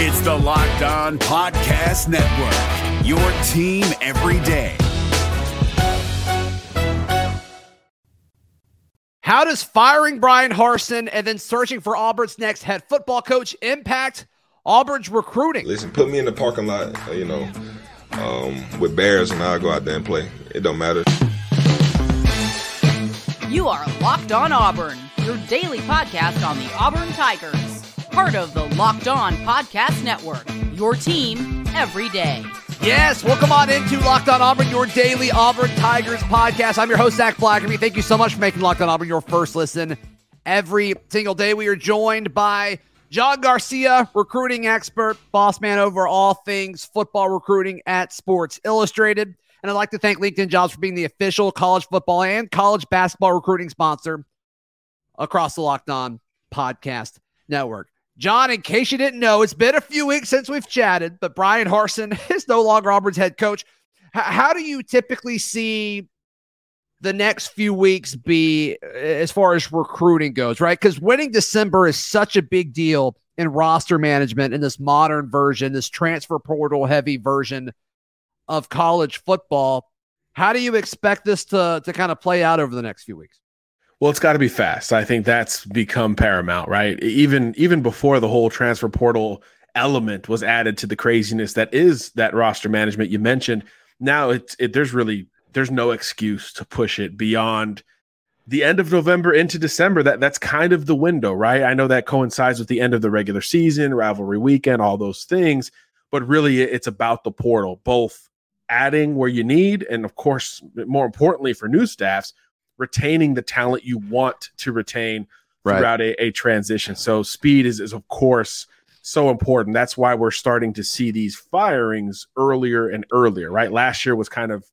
It's the Locked On Podcast Network, your team every day. How does firing Bryan Harsin and then searching for Auburn's next head football coach impact Auburn's recruiting? Listen, put me in the parking lot, you know, um, with Bears, and I'll go out there and play. It don't matter. You are Locked On Auburn, your daily podcast on the Auburn Tigers, part of the Locked On Podcast Network. Your team every day. Yes, welcome on into Locked On Auburn, your daily Auburn Tigers podcast. I'm your host, Zac Blackerby. Thank you so much for making Locked On Auburn your first listen every single day. We are joined by John Garcia, recruiting expert, boss man over all things football recruiting at Sports Illustrated. And I'd like to thank LinkedIn Jobs for being the official college football and college basketball recruiting sponsor across the Locked On Podcast Network. John, in case you didn't know, it's been a few weeks since we've chatted, but Bryan Harsin is no longer Auburn's head coach. H- how do you typically see the next few weeks be eh, as far as recruiting goes, right? Because winning December is such a big deal in roster management in this modern version, this transfer portal heavy version of college football. How do you expect this to, to kind of play out over the next few weeks? Well, it's got to be fast. I think that's become paramount, right? Even even before the whole transfer portal element was added to the craziness that is that roster management you mentioned. Now it's it, there's really there's no excuse to push it beyond the end of November into December. That that's kind of the window, right? I know that coincides with the end of the regular season, rivalry weekend, all those things, but really it's about the portal, both adding where you need, and of course, more importantly for new staffs, retaining the talent you want to retain throughout a, a, transition. So speed is, is of course so important. That's why we're starting to see these firings earlier and earlier, right? Last year was kind of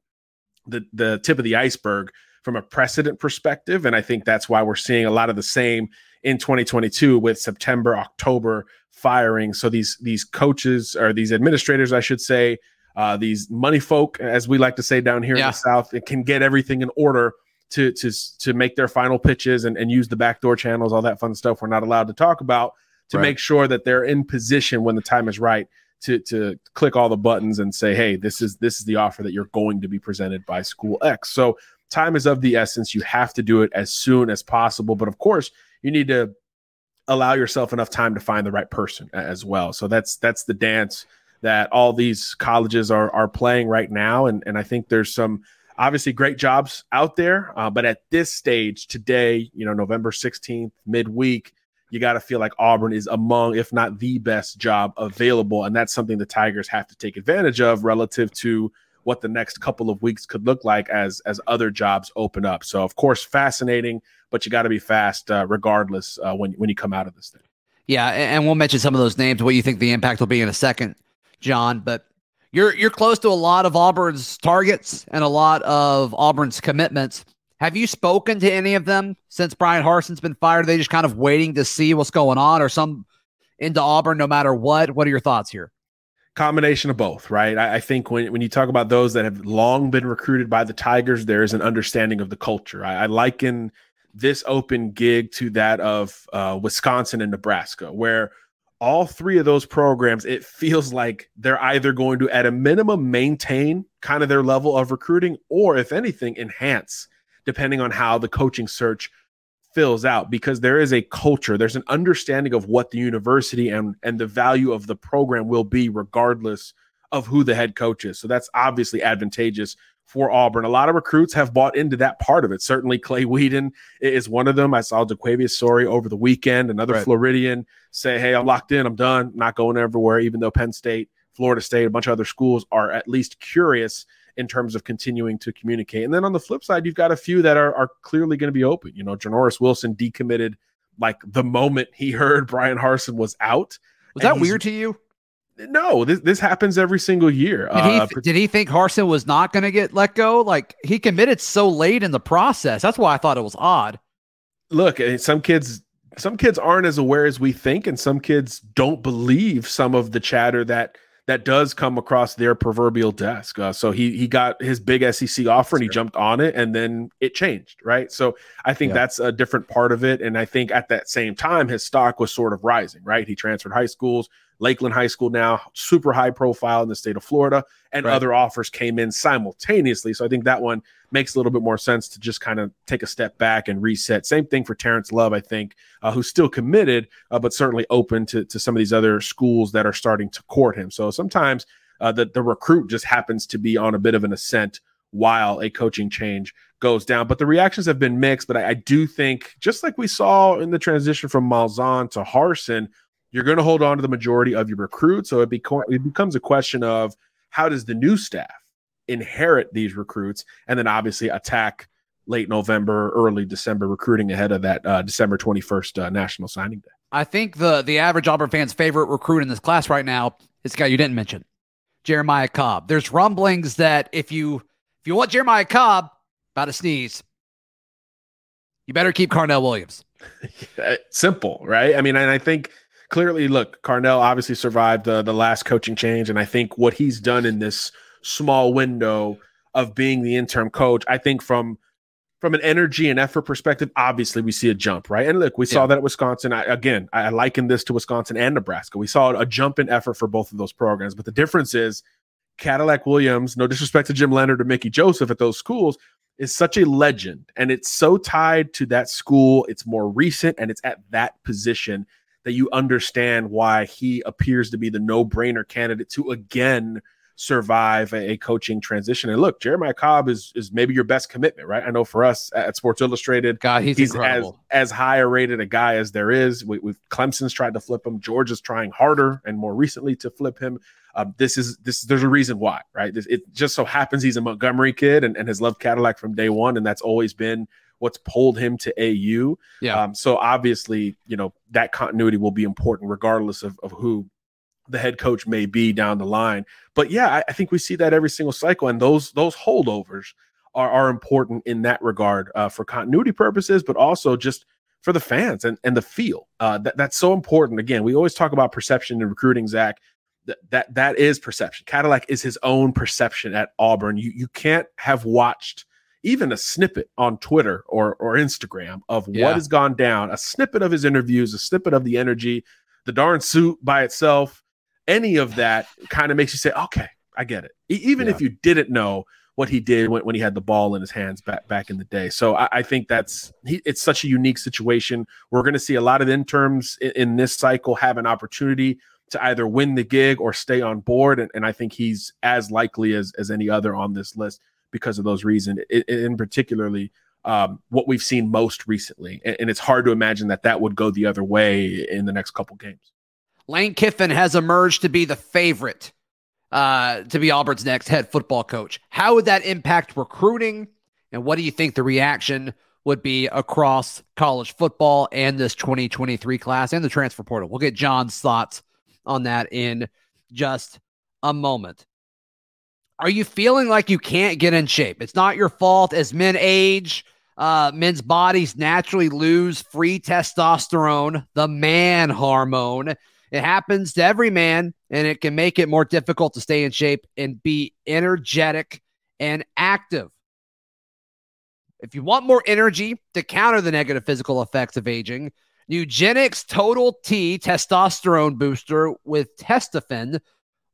the the tip of the iceberg from a precedent perspective. And I think that's why we're seeing a lot of the same in 2022 with September, October firing. So these these coaches or these administrators, I should say, uh, these money folk, as we like to say down here yeah. in the South, it can get everything in order to to to make their final pitches and, and use the backdoor channels, all that fun stuff we're not allowed to talk about to right. make sure that they're in position when the time is right to to click all the buttons and say, hey, this is this is the offer that you're going to be presented by school X. So time is of the essence. You have to do it as soon as possible. But of course, you need to allow yourself enough time to find the right person as well. So that's that's the dance that all these colleges are are playing right now. And and I think there's some obviously great jobs out there. Uh, but at this stage today, you know, November 16th, midweek, you got to feel like Auburn is among, if not the best job available. And that's something the Tigers have to take advantage of relative to what the next couple of weeks could look like as as other jobs open up. So of course, fascinating, but you got to be fast uh, regardless uh, when when you come out of this thing. Yeah, and we'll mention some of those names, what you think the impact will be in a second, John. But you're you're close to a lot of Auburn's targets and a lot of Auburn's commitments. Have you spoken to any of them since Bryan Harsin's been fired? Are they just kind of waiting to see what's going on, or some into Auburn no matter what? What are your thoughts here? Combination of both, right? I, I think when, when you talk about those that have long been recruited by the Tigers, there is an understanding of the culture. I, I liken this open gig to that of uh, Wisconsin and Nebraska, where all three of those programs, it feels like they're either going to, at a minimum, maintain kind of their level of recruiting, or if anything, enhance, depending on how the coaching search fills out. Because there is a culture, there's an understanding of what the university and and the value of the program will be, regardless of who the head coach is. So that's obviously advantageous for Auburn. A lot of recruits have bought into that part of it. Certainly, Clay Whedon is one of them. I saw DeQuavius Story over the weekend, another right. Floridian say, Hey, I'm locked in, I'm done, not going everywhere, even though Penn State, Florida State, a bunch of other schools are at least curious in terms of continuing to communicate. And then on the flip side, you've got a few that are, are clearly going to be open. You know, Janoris Wilson decommitted like the moment he heard Bryan Harsin was out. Was that weird to you? No, this this happens every single year. Did he, uh, did he think Harsin was not going to get let go? Like he committed so late in the process. That's why I thought it was odd. Look, some kids some kids aren't as aware as we think, and some kids don't believe some of the chatter that that does come across their proverbial desk. Uh, so he he got his big SEC offer and he jumped on it, and then it changed, right? So I think yeah. that's a different part of it, and I think at that same time his stock was sort of rising, right? He transferred high schools, Lakeland High School now, super high profile in the state of Florida, and right. other offers came in simultaneously. So I think that one makes a little bit more sense to just kind of take a step back and reset. Same thing for Terrence Love, I think, uh, who's still committed, uh, but certainly open to, to some of these other schools that are starting to court him. So sometimes uh, the, the recruit just happens to be on a bit of an ascent while a coaching change goes down. But the reactions have been mixed. But I, I do think, just like we saw in the transition from Malzahn to Harsin, you're going to hold on to the majority of your recruits. So it, beco- it becomes a question of how does the new staff inherit these recruits and then obviously attack late November, early December recruiting ahead of that uh, December 21st uh, National Signing Day. I think the the average Auburn fan's favorite recruit in this class right now is the guy you didn't mention, Jeremiah Cobb. There's rumblings that if you if you want Jeremiah Cobb, about to sneeze, you better keep Carnell Williams. Simple, right? I mean, and I think clearly, look, Carnell obviously survived the, the last coaching change. And I think what he's done in this small window of being the interim coach, I think from from an energy and effort perspective, obviously we see a jump, right? And look, we yeah. saw that at Wisconsin. I, again, I liken this to Wisconsin and Nebraska. We saw a jump in effort for both of those programs, but the difference is Cadillac Williams, no disrespect to Jim Leonhard or Mickey Joseph at those schools, is such a legend and it's so tied to that school. It's more recent and it's at that position that you understand why he appears to be the no-brainer candidate to again survive a, a, coaching transition. And look, Jeremiah Cobb is is maybe your best commitment, right? I know for us at Sports Illustrated, God, he's, he's as as high a rated a guy as there is. We, have Clemson's tried to flip him. Georgia's trying harder and more recently to flip him. Um, this is this. There's a reason why, right? This, it just so happens he's a Montgomery kid and, and has loved Cadillac from day one, and that's always been what's pulled him to AU. Yeah. Um, so obviously, you know, that continuity will be important regardless of, of who the head coach may be down the line. But yeah, I, I think we see that every single cycle, and those those holdovers are, are important in that regard uh, for continuity purposes, but also just for the fans and, and the feel. Uh, that, that's so important. Again, we always talk about perception and recruiting, Zac. That, that that is perception. Cadillac is his own perception at Auburn. You you can't have watched even a snippet on Twitter or or Instagram of yeah. what has gone down, a snippet of his interviews, a snippet of the energy, the darn suit by itself, any of that kind of makes you say, okay, I get it. even yeah. if you didn't know what he did when, when he had the ball in his hands back back in the day. So I, I think that's he, it's such a unique situation. We're going to see a lot of interns in, in, this cycle have an opportunity to either win the gig or stay on board, and, and I think he's as likely as as any other on this list because of those reasons, in particularly um, what we've seen most recently. And, and, it's hard to imagine that that would go the other way in the next couple games. Lane Kiffin has emerged to be the favorite uh, to be Auburn's next head football coach. How would that impact recruiting? And what do you think the reaction would be across college football and this 2023 class and the transfer portal? We'll get John's thoughts on that in just a moment. Are you feeling like you can't get in shape? It's not your fault as men age. Uh, men's bodies naturally lose free testosterone, the man hormone. It happens to every man, and it can make it more difficult to stay in shape and be energetic and active. If you want more energy to counter the negative physical effects of aging, Nugenix Total T testosterone booster with Testofen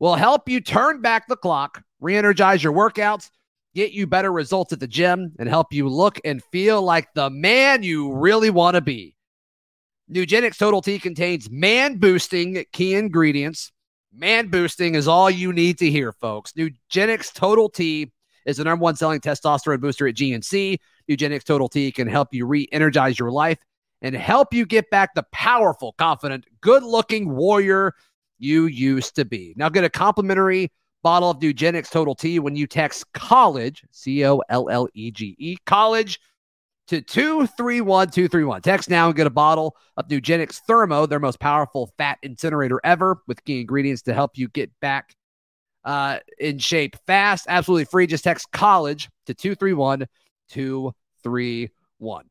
will help you turn back the clock re energize your workouts, get you better results at the gym, and help you look and feel like the man you really want to be. Nugenix Total T contains man boosting key ingredients. Man boosting is all you need to hear, folks. Nugenix Total T is the number one selling testosterone booster at GNC. Nugenix Total T can help you re energize your life and help you get back the powerful, confident, good looking warrior you used to be. Now, get a complimentary bottle of Nugenix Total T when you text college, C O L L E G E, college to 231231. Text now and get a bottle of Nugenix Thermo, their most powerful fat incinerator ever, with key ingredients to help you get back uh, in shape fast. Absolutely free. Just text college to 231231.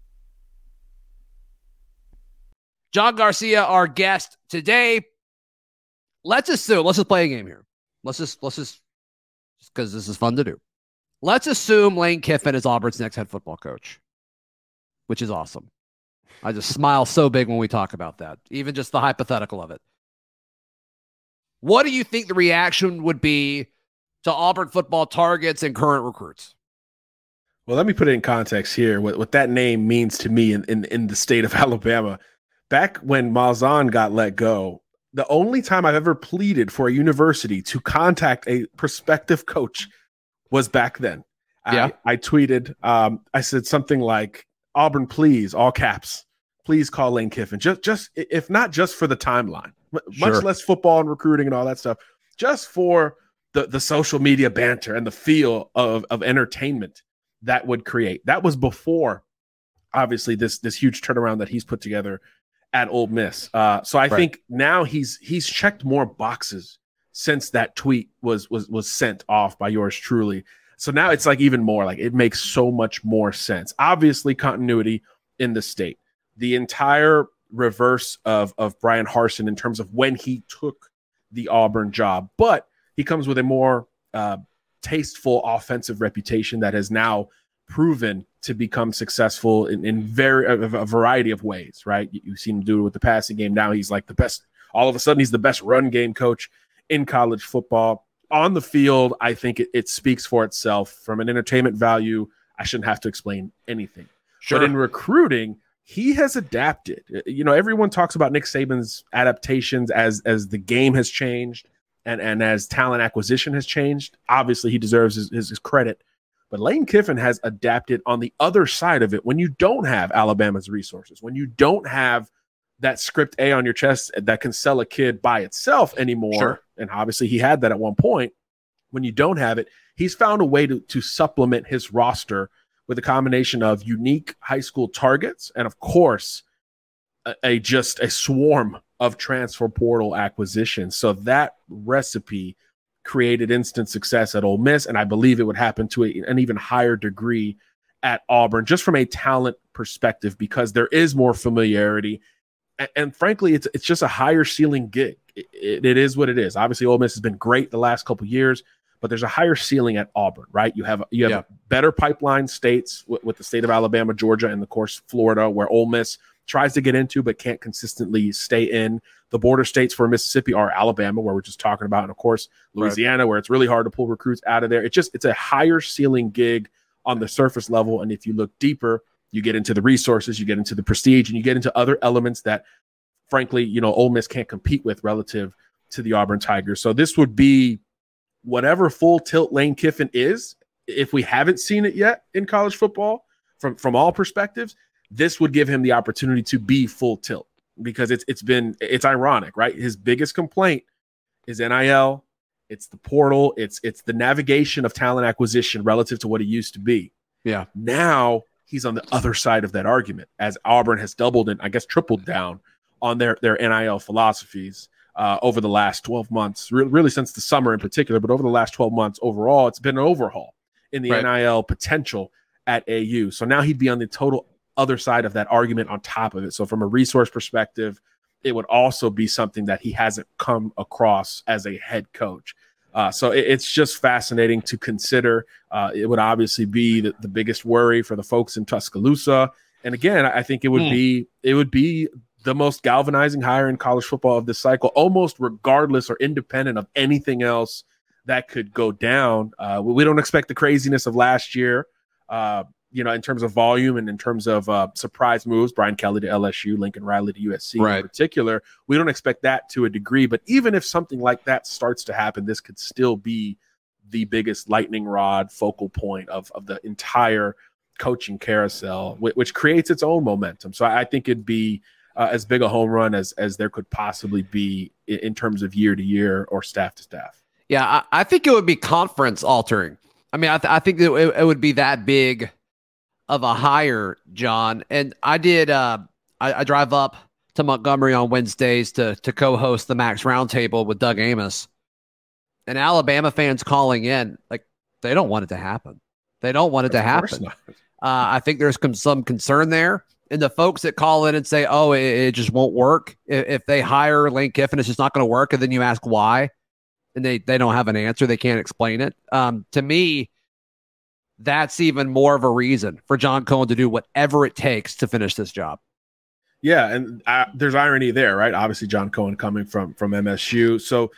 John Garcia, our guest today. Let's assume, let's just play a game here. Let's just, let's just, because this is fun to do. Let's assume Lane Kiffin is Auburn's next head football coach, which is awesome. I just smile so big when we talk about that, even just the hypothetical of it. What do you think the reaction would be to Auburn football targets and current recruits? Well, let me put it in context here. What, what that name means to me in, in, in the state of Alabama. Back when Malzahn got let go, the only time I've ever pleaded for a university to contact a prospective coach was back then. Yeah. I, I tweeted, um, I said something like, Auburn, please, all caps, please call Lane Kiffin. Just, just if not just for the timeline, much Sure. less football and recruiting and all that stuff, just for the, the social media banter and the feel of, of entertainment that would create. That was before, obviously, this this huge turnaround that he's put together at Ole Miss. Uh, so I Right. think now he's he's checked more boxes since that tweet was was was sent off by yours truly. So now it's like even more like it makes so much more sense. Obviously, continuity in the state, the entire reverse of of Bryan Harsin in terms of when he took the Auburn job, but he comes with a more uh, tasteful offensive reputation that has now proven to become successful in, in very a, a variety of ways. Right, You- you've seen him do it with the passing game. Now he's like the best. All of a sudden, he's the best run game coach in college football. On the field, I think it, it speaks for itself. From an entertainment value, I shouldn't have to explain anything. But in recruiting, he has adapted. Uh, You know, everyone talks about Nick Saban's adaptations as as the game has changed and and as talent acquisition has changed. Obviously, he deserves his, his, his credit. But Lane Kiffin has adapted on the other side of it when you don't have Alabama's resources, when you don't have that script A on your chest that can sell a kid by itself anymore. Sure. And obviously, he had that at one point. When you don't have it, he's found a way to, to supplement his roster with a combination of unique high school targets and, of course, a, a just a swarm of transfer portal acquisitions. So that recipe created instant success at Ole Miss, and I believe it would happen to an even higher degree at Auburn, just from a talent perspective, because there is more familiarity, and, and frankly, it's it's just a higher ceiling gig. It, it- it is what it is. Obviously, Ole Miss has been great the last couple years, but there's a higher ceiling at Auburn, right? You have you have Yeah. better pipeline states with, with the state of Alabama, Georgia, and of course Florida, where Ole Miss tries to get into but can't consistently stay in. The border states for Mississippi are Alabama, where we're just talking about, and of course Louisiana, where it's really hard to pull recruits out of there. It just it's a higher ceiling gig on the surface level, and if you look deeper, you get into the resources, you get into the prestige, and you get into other elements that, frankly, you know, Ole Miss can't compete with relative to the Auburn Tigers. So this would be whatever full tilt Lane Kiffin is, if we haven't seen it yet in college football from from all perspectives, this would give him the opportunity to be full tilt because it's it's been it's ironic, right? His biggest complaint is NIL, it's the portal, it's it's the navigation of talent acquisition relative to what it used to be. Yeah. Now he's on the other side of that argument as Auburn has doubled and I guess tripled down on their their NIL philosophies uh, over the last 12 months, re- really since the summer in particular, but over the last 12 months overall, it's been an overhaul in the Right. NIL potential at AU. So now he'd be on the total other side of that argument on top of it. So from a resource perspective, it would also be something that he hasn't come across as a head coach. Uh, so it- it's just fascinating to consider. Uh, it would obviously be the, the biggest worry for the folks in Tuscaloosa. And again, I think it would Hmm. be it would be the most galvanizing hire in college football of this cycle, almost regardless or independent of anything else that could go down. Uh, we we don't expect the craziness of last year, uh, you know, in terms of volume and in terms of uh, surprise moves. Brian Kelly to LSU, Lincoln Riley to USC Right. in particular. We don't expect that to a degree, but even if something like that starts to happen, this could still be the biggest lightning rod focal point of, of the entire coaching carousel, which, which creates its own momentum. So I think it'd be uh, as big a home run as as there could possibly be in, in terms of year to year or staff to staff. Yeah, I, I, think it would be conference altering. I mean, I, th- I think it, it, would be that big of a hire, John. And I did. Uh, I, I drive up to Montgomery on Wednesdays to to co-host the Max Roundtable with Doug Amos, and Alabama fans calling in like they don't want it to happen. They don't want it to happen. Uh, I think there's some, some concern there. And the folks that call in and say, oh, it, it just won't work. If, if, they hire Lane Kiffin, it's just not going to work. And then you ask why, and they, they don't have an answer. They can't explain it. Um, to me, that's even more of a reason for John Cohen to do whatever it takes to finish this job. Yeah, and uh, there's irony there, right? Obviously, John Cohen coming from from MSU, so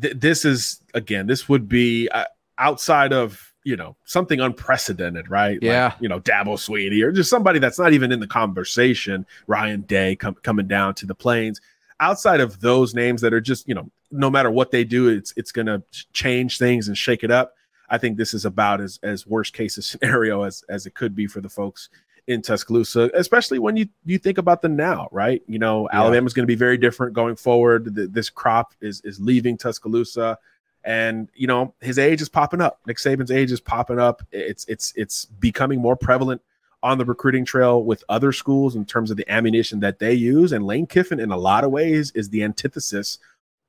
th- this is again, this would be uh, outside of you know something unprecedented, right? Yeah, like, you know Dabo Swinney or just somebody that's not even in the conversation. Ryan Day com- coming down to the plains. Outside of those names that are just you know no matter what they do, it's it's going to change things and shake it up. I think this is about as as worst case scenario as as it could be for the folks in Tuscaloosa, especially when you you think about the now, right? You know, yeah. Alabama's going to be very different going forward. The, this crop is is leaving Tuscaloosa, and you know his age is popping up. Nick Saban's age is popping up. It's it's it's becoming more prevalent on the recruiting trail with other schools in terms of the ammunition that they use. And Lane Kiffin, in a lot of ways, is the antithesis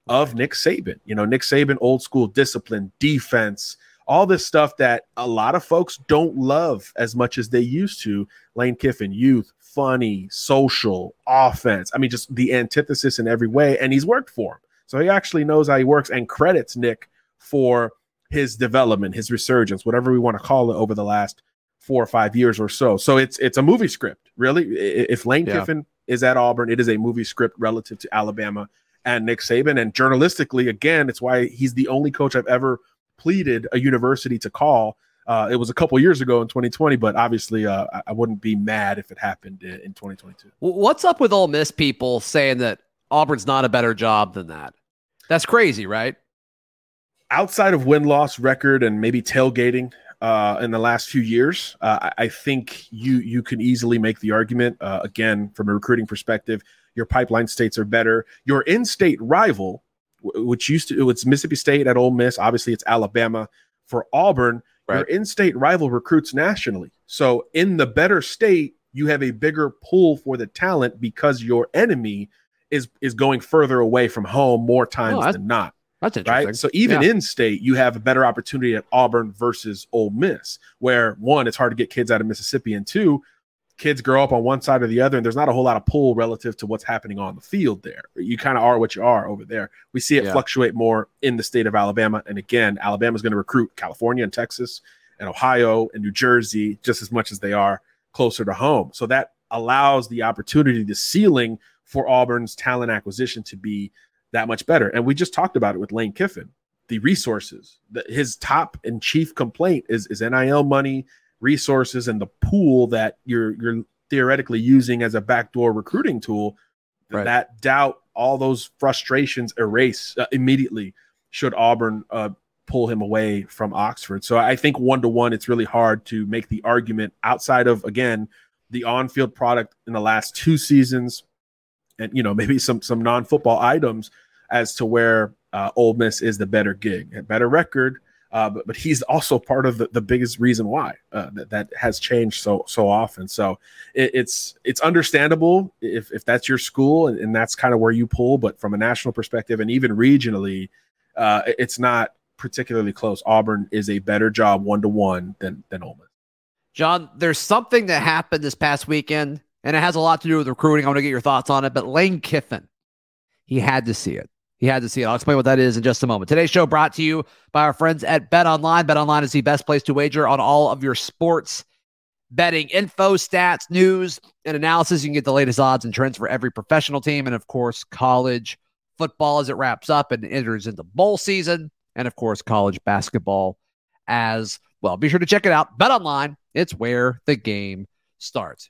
of Nick Saban. You know, Nick Saban, old school discipline, defense all this stuff that a lot of folks don't love as much as they used to. Lane Kiffin, youth, funny, social, offense. I mean, just the antithesis in every way. And he's worked for him. So he actually knows how he works and credits Nick for his development, his resurgence, whatever we want to call it over the last four or five years or so. So it's it's a movie script, really. If Lane yeah. Kiffin is at Auburn, it is a movie script relative to Alabama and Nick Saban. And journalistically, again, it's why he's the only coach I've ever pleaded a university to call. Uh, it was a couple years ago in 2020, but obviously, uh, I wouldn't be mad if it happened in, in 2022. What's up with Ole Miss people saying that Auburn's not a better job than that? That's crazy, right? Outside of win loss record and maybe tailgating uh, in the last few years, uh, I think you you can easily make the argument. Uh, again, from a recruiting perspective, your pipeline states are better. Your in-state rival which used to it's Mississippi State at Ole Miss. Obviously, it's Alabama for Auburn. Right. Your in-state rival recruits nationally. So in the better state, you have a bigger pool for the talent because your enemy is is going further away from home more times oh, than not. That's interesting. Right. So even yeah. in state, you have a better opportunity at Auburn versus Ole Miss, where one, it's hard to get kids out of Mississippi, and two, kids grow up on one side or the other, and there's not a whole lot of pull relative to what's happening on the field there. You kind of are what you are over there. We see it yeah. fluctuate more in the state of Alabama. And again, Alabama's going to recruit California and Texas and Ohio and New Jersey just as much as they are closer to home. So that allows the opportunity, the ceiling for Auburn's talent acquisition to be that much better. And we just talked about it with Lane Kiffin. The resources, the, his top and chief complaint is, is NIL money resources and the pool that you're you're theoretically using as a backdoor recruiting tool right. that doubt all those frustrations erase uh, immediately should auburn uh, pull him away from oxford so i think one to one it's really hard to make the argument outside of again the on-field product in the last two seasons and you know maybe some some non-football items as to where uh, Ole Miss is the better gig, a better record, uh, but, but he's also part of the, the biggest reason why uh, that, that has changed so so often. So it, it's it's understandable if, if that's your school and, and that's kind of where you pull. But from a national perspective and even regionally, uh, it's not particularly close. Auburn is a better job one to one than than Ole Miss. John, there's something that happened this past weekend, and it has a lot to do with recruiting. I want to get your thoughts on it. But Lane Kiffin, he had to see it. He had to see it. I'll explain what that is in just a moment. Today's show brought to you by our friends at Bet Online. Bet Online is the best place to wager on all of your sports betting info, stats, news, and analysis. You can get the latest odds and trends for every professional team, and of course, college football as it wraps up and enters into bowl season, and of course, college basketball as well. Be sure to check it out. Bet Online. It's where the game starts.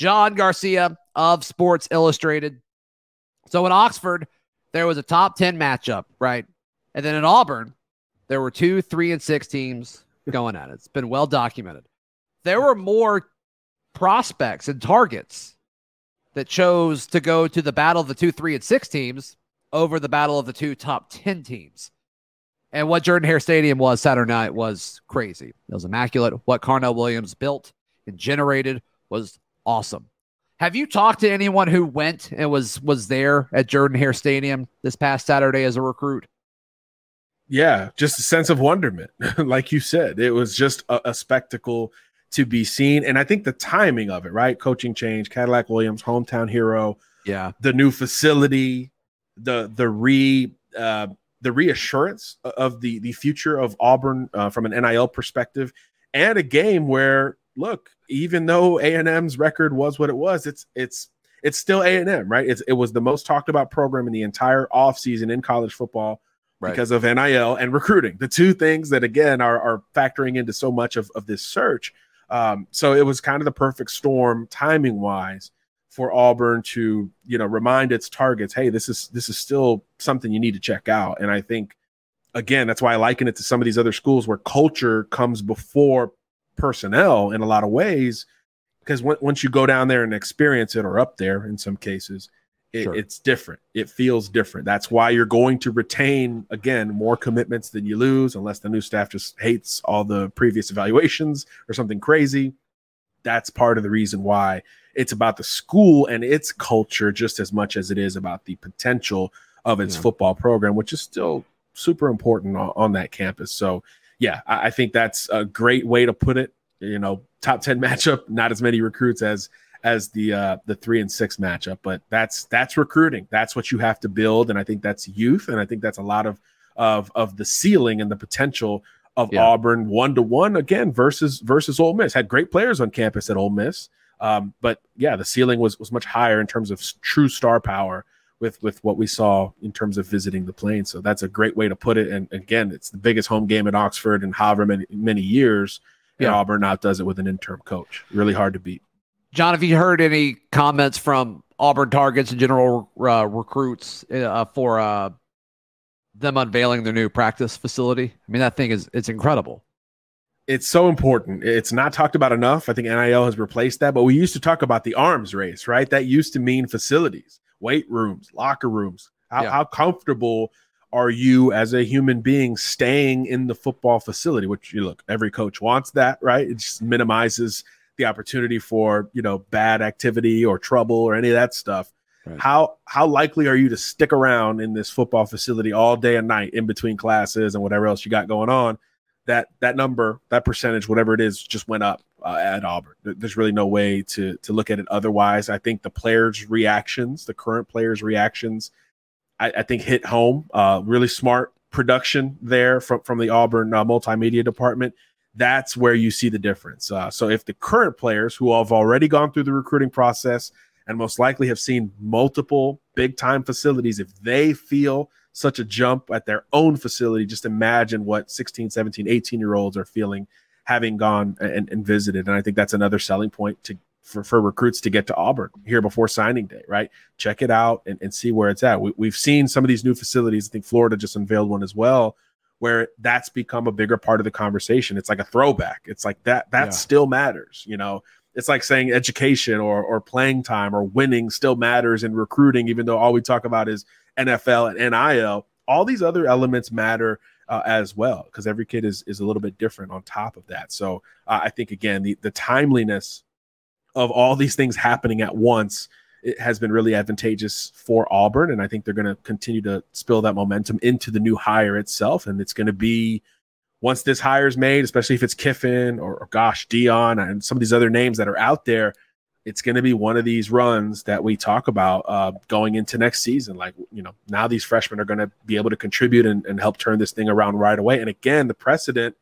John Garcia of Sports Illustrated. So in Oxford, there was a top 10 matchup, right? And then in Auburn, there were two, three, and six teams going at it. It's been well documented. There were more prospects and targets that chose to go to the battle of the two, three, and six teams over the battle of the two top 10 teams. And what Jordan Hare Stadium was Saturday night was crazy. It was immaculate. What Carnell Williams built and generated was awesome. Have you talked to anyone who went and was was there at Jordan Hare Stadium this past Saturday as a recruit? Yeah, just a sense of wonderment. like you said, it was just a, a, spectacle to be seen. And I think the timing of it, right? Coaching change, Cadillac Williams, hometown hero. Yeah. The new facility, the the re uh, the reassurance of the the future of Auburn uh, from an NIL perspective, and a game where look, even though A and M's record was what it was, it's it's it's still A and M, right? It's, it was the most talked about program in the entire offseason in college football right. because of NIL and recruiting, the two things that again are are factoring into so much of of this search. Um, so it was kind of the perfect storm timing wise for Auburn to you know remind its targets, hey, this is this is still something you need to check out. And I think again, that's why I liken it to some of these other schools where culture comes before personnel in a lot of ways because w- once you go down there and experience it or up there in some cases it, sure. it's different it feels different that's why you're going to retain again more commitments than you lose unless the new staff just hates all the previous evaluations or something crazy that's part of the reason why it's about the school and its culture just as much as it is about the potential of its yeah. football program which is still super important on, on that campus so yeah, I, I think that's a great way to put it. You know, top 10 matchup, not as many recruits as as the uh the three and six matchup, but that's that's recruiting. That's what you have to build. And I think that's youth, and I think that's a lot of of of the ceiling and the potential of yeah. Auburn one to one again versus versus Ole Miss. Had great players on campus at Ole Miss. Um, but yeah, the ceiling was was much higher in terms of true star power with with what we saw in terms of visiting the plane. So that's a great way to put it. And again, it's the biggest home game at Oxford in however many many years. And yeah. Auburn now does it with an interim coach. Really hard to beat. John, have you heard any comments from Auburn targets and general uh, recruits uh, for uh, them unveiling their new practice facility? I mean, that thing is it's incredible. It's so important. It's not talked about enough. I think NIL has replaced that, but we used to talk about the arms race, right? That used to mean facilities weight rooms, locker rooms. How, yeah. how comfortable are you as a human being staying in the football facility? Which you look, every coach wants that, right? It just minimizes the opportunity for you know bad activity or trouble or any of that stuff. Right. How how likely are you to stick around in this football facility all day and night in between classes and whatever else you got going on? That that number, that percentage, whatever it is, just went up uh, at Auburn. There's really no way to to look at it otherwise. I think the players' reactions, the current players' reactions, I, I think hit home. Uh, really smart production there from from the Auburn uh, multimedia department. That's where you see the difference. Uh, so if the current players who have already gone through the recruiting process and most likely have seen multiple big time facilities, if they feel such a jump at their own facility, just imagine what 16, 17, 18 year olds are feeling having gone and, and visited. And I think that's another selling point to for, for recruits to get to Auburn here before signing day, right? Check it out and, and see where it's at. We, we've seen some of these new facilities. I think Florida just unveiled one as well, where that's become a bigger part of the conversation. It's like a throwback. It's like that that yeah. still matters, you know. It's like saying education or or playing time or winning still matters in recruiting, even though all we talk about is NFL and NIL. All these other elements matter uh, as well because every kid is is a little bit different on top of that. So uh, I think again the the timeliness of all these things happening at once it has been really advantageous for Auburn, and I think they're going to continue to spill that momentum into the new hire itself, and it's going to be once this hire is made, especially if it's Kiffin or, or gosh Deion and some of these other names that are out there. It's going to be one of these runs that we talk about uh, going into next season. Like, you know, now these freshmen are going to be able to contribute and, and help turn this thing around right away. And again, the precedent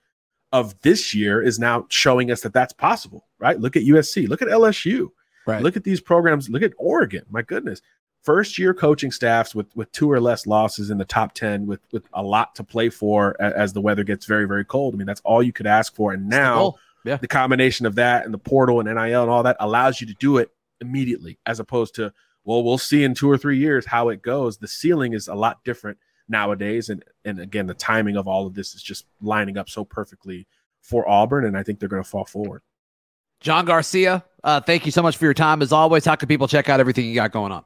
of this year is now showing us that that's possible, right? Look at USC, look at LSU, right? Look at these programs, look at Oregon. My goodness, first year coaching staffs with with two or less losses in the top 10 with with a lot to play for as the weather gets very very cold. I mean, that's all you could ask for. And now yeah. the combination of that and the portal and NIL and all that allows you to do it immediately as opposed to well, we'll see in 2 or 3 years how it goes. The ceiling is a lot different nowadays and and again the timing of all of this is just lining up so perfectly for Auburn and I think they're going to fall forward. John Garcia, uh, thank you so much for your time. As always, how can people check out everything you got going on?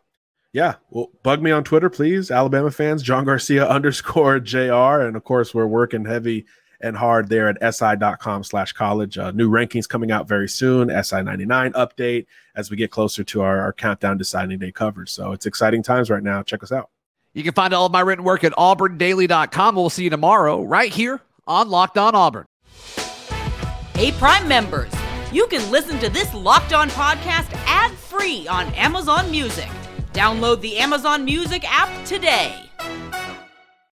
Yeah, well, bug me on Twitter, please. Alabama fans, John Garcia underscore JR. And of course, we're working heavy and hard there at si.com slash college. Uh, new rankings coming out very soon, SI 99 update as we get closer to our, our countdown deciding day coverage. So it's exciting times right now. Check us out. You can find all of my written work at auburndaily.com. We'll see you tomorrow right here on Locked On Auburn. Hey, Prime members, you can listen to this Locked On podcast ad free on Amazon Music. Download the Amazon Music app today.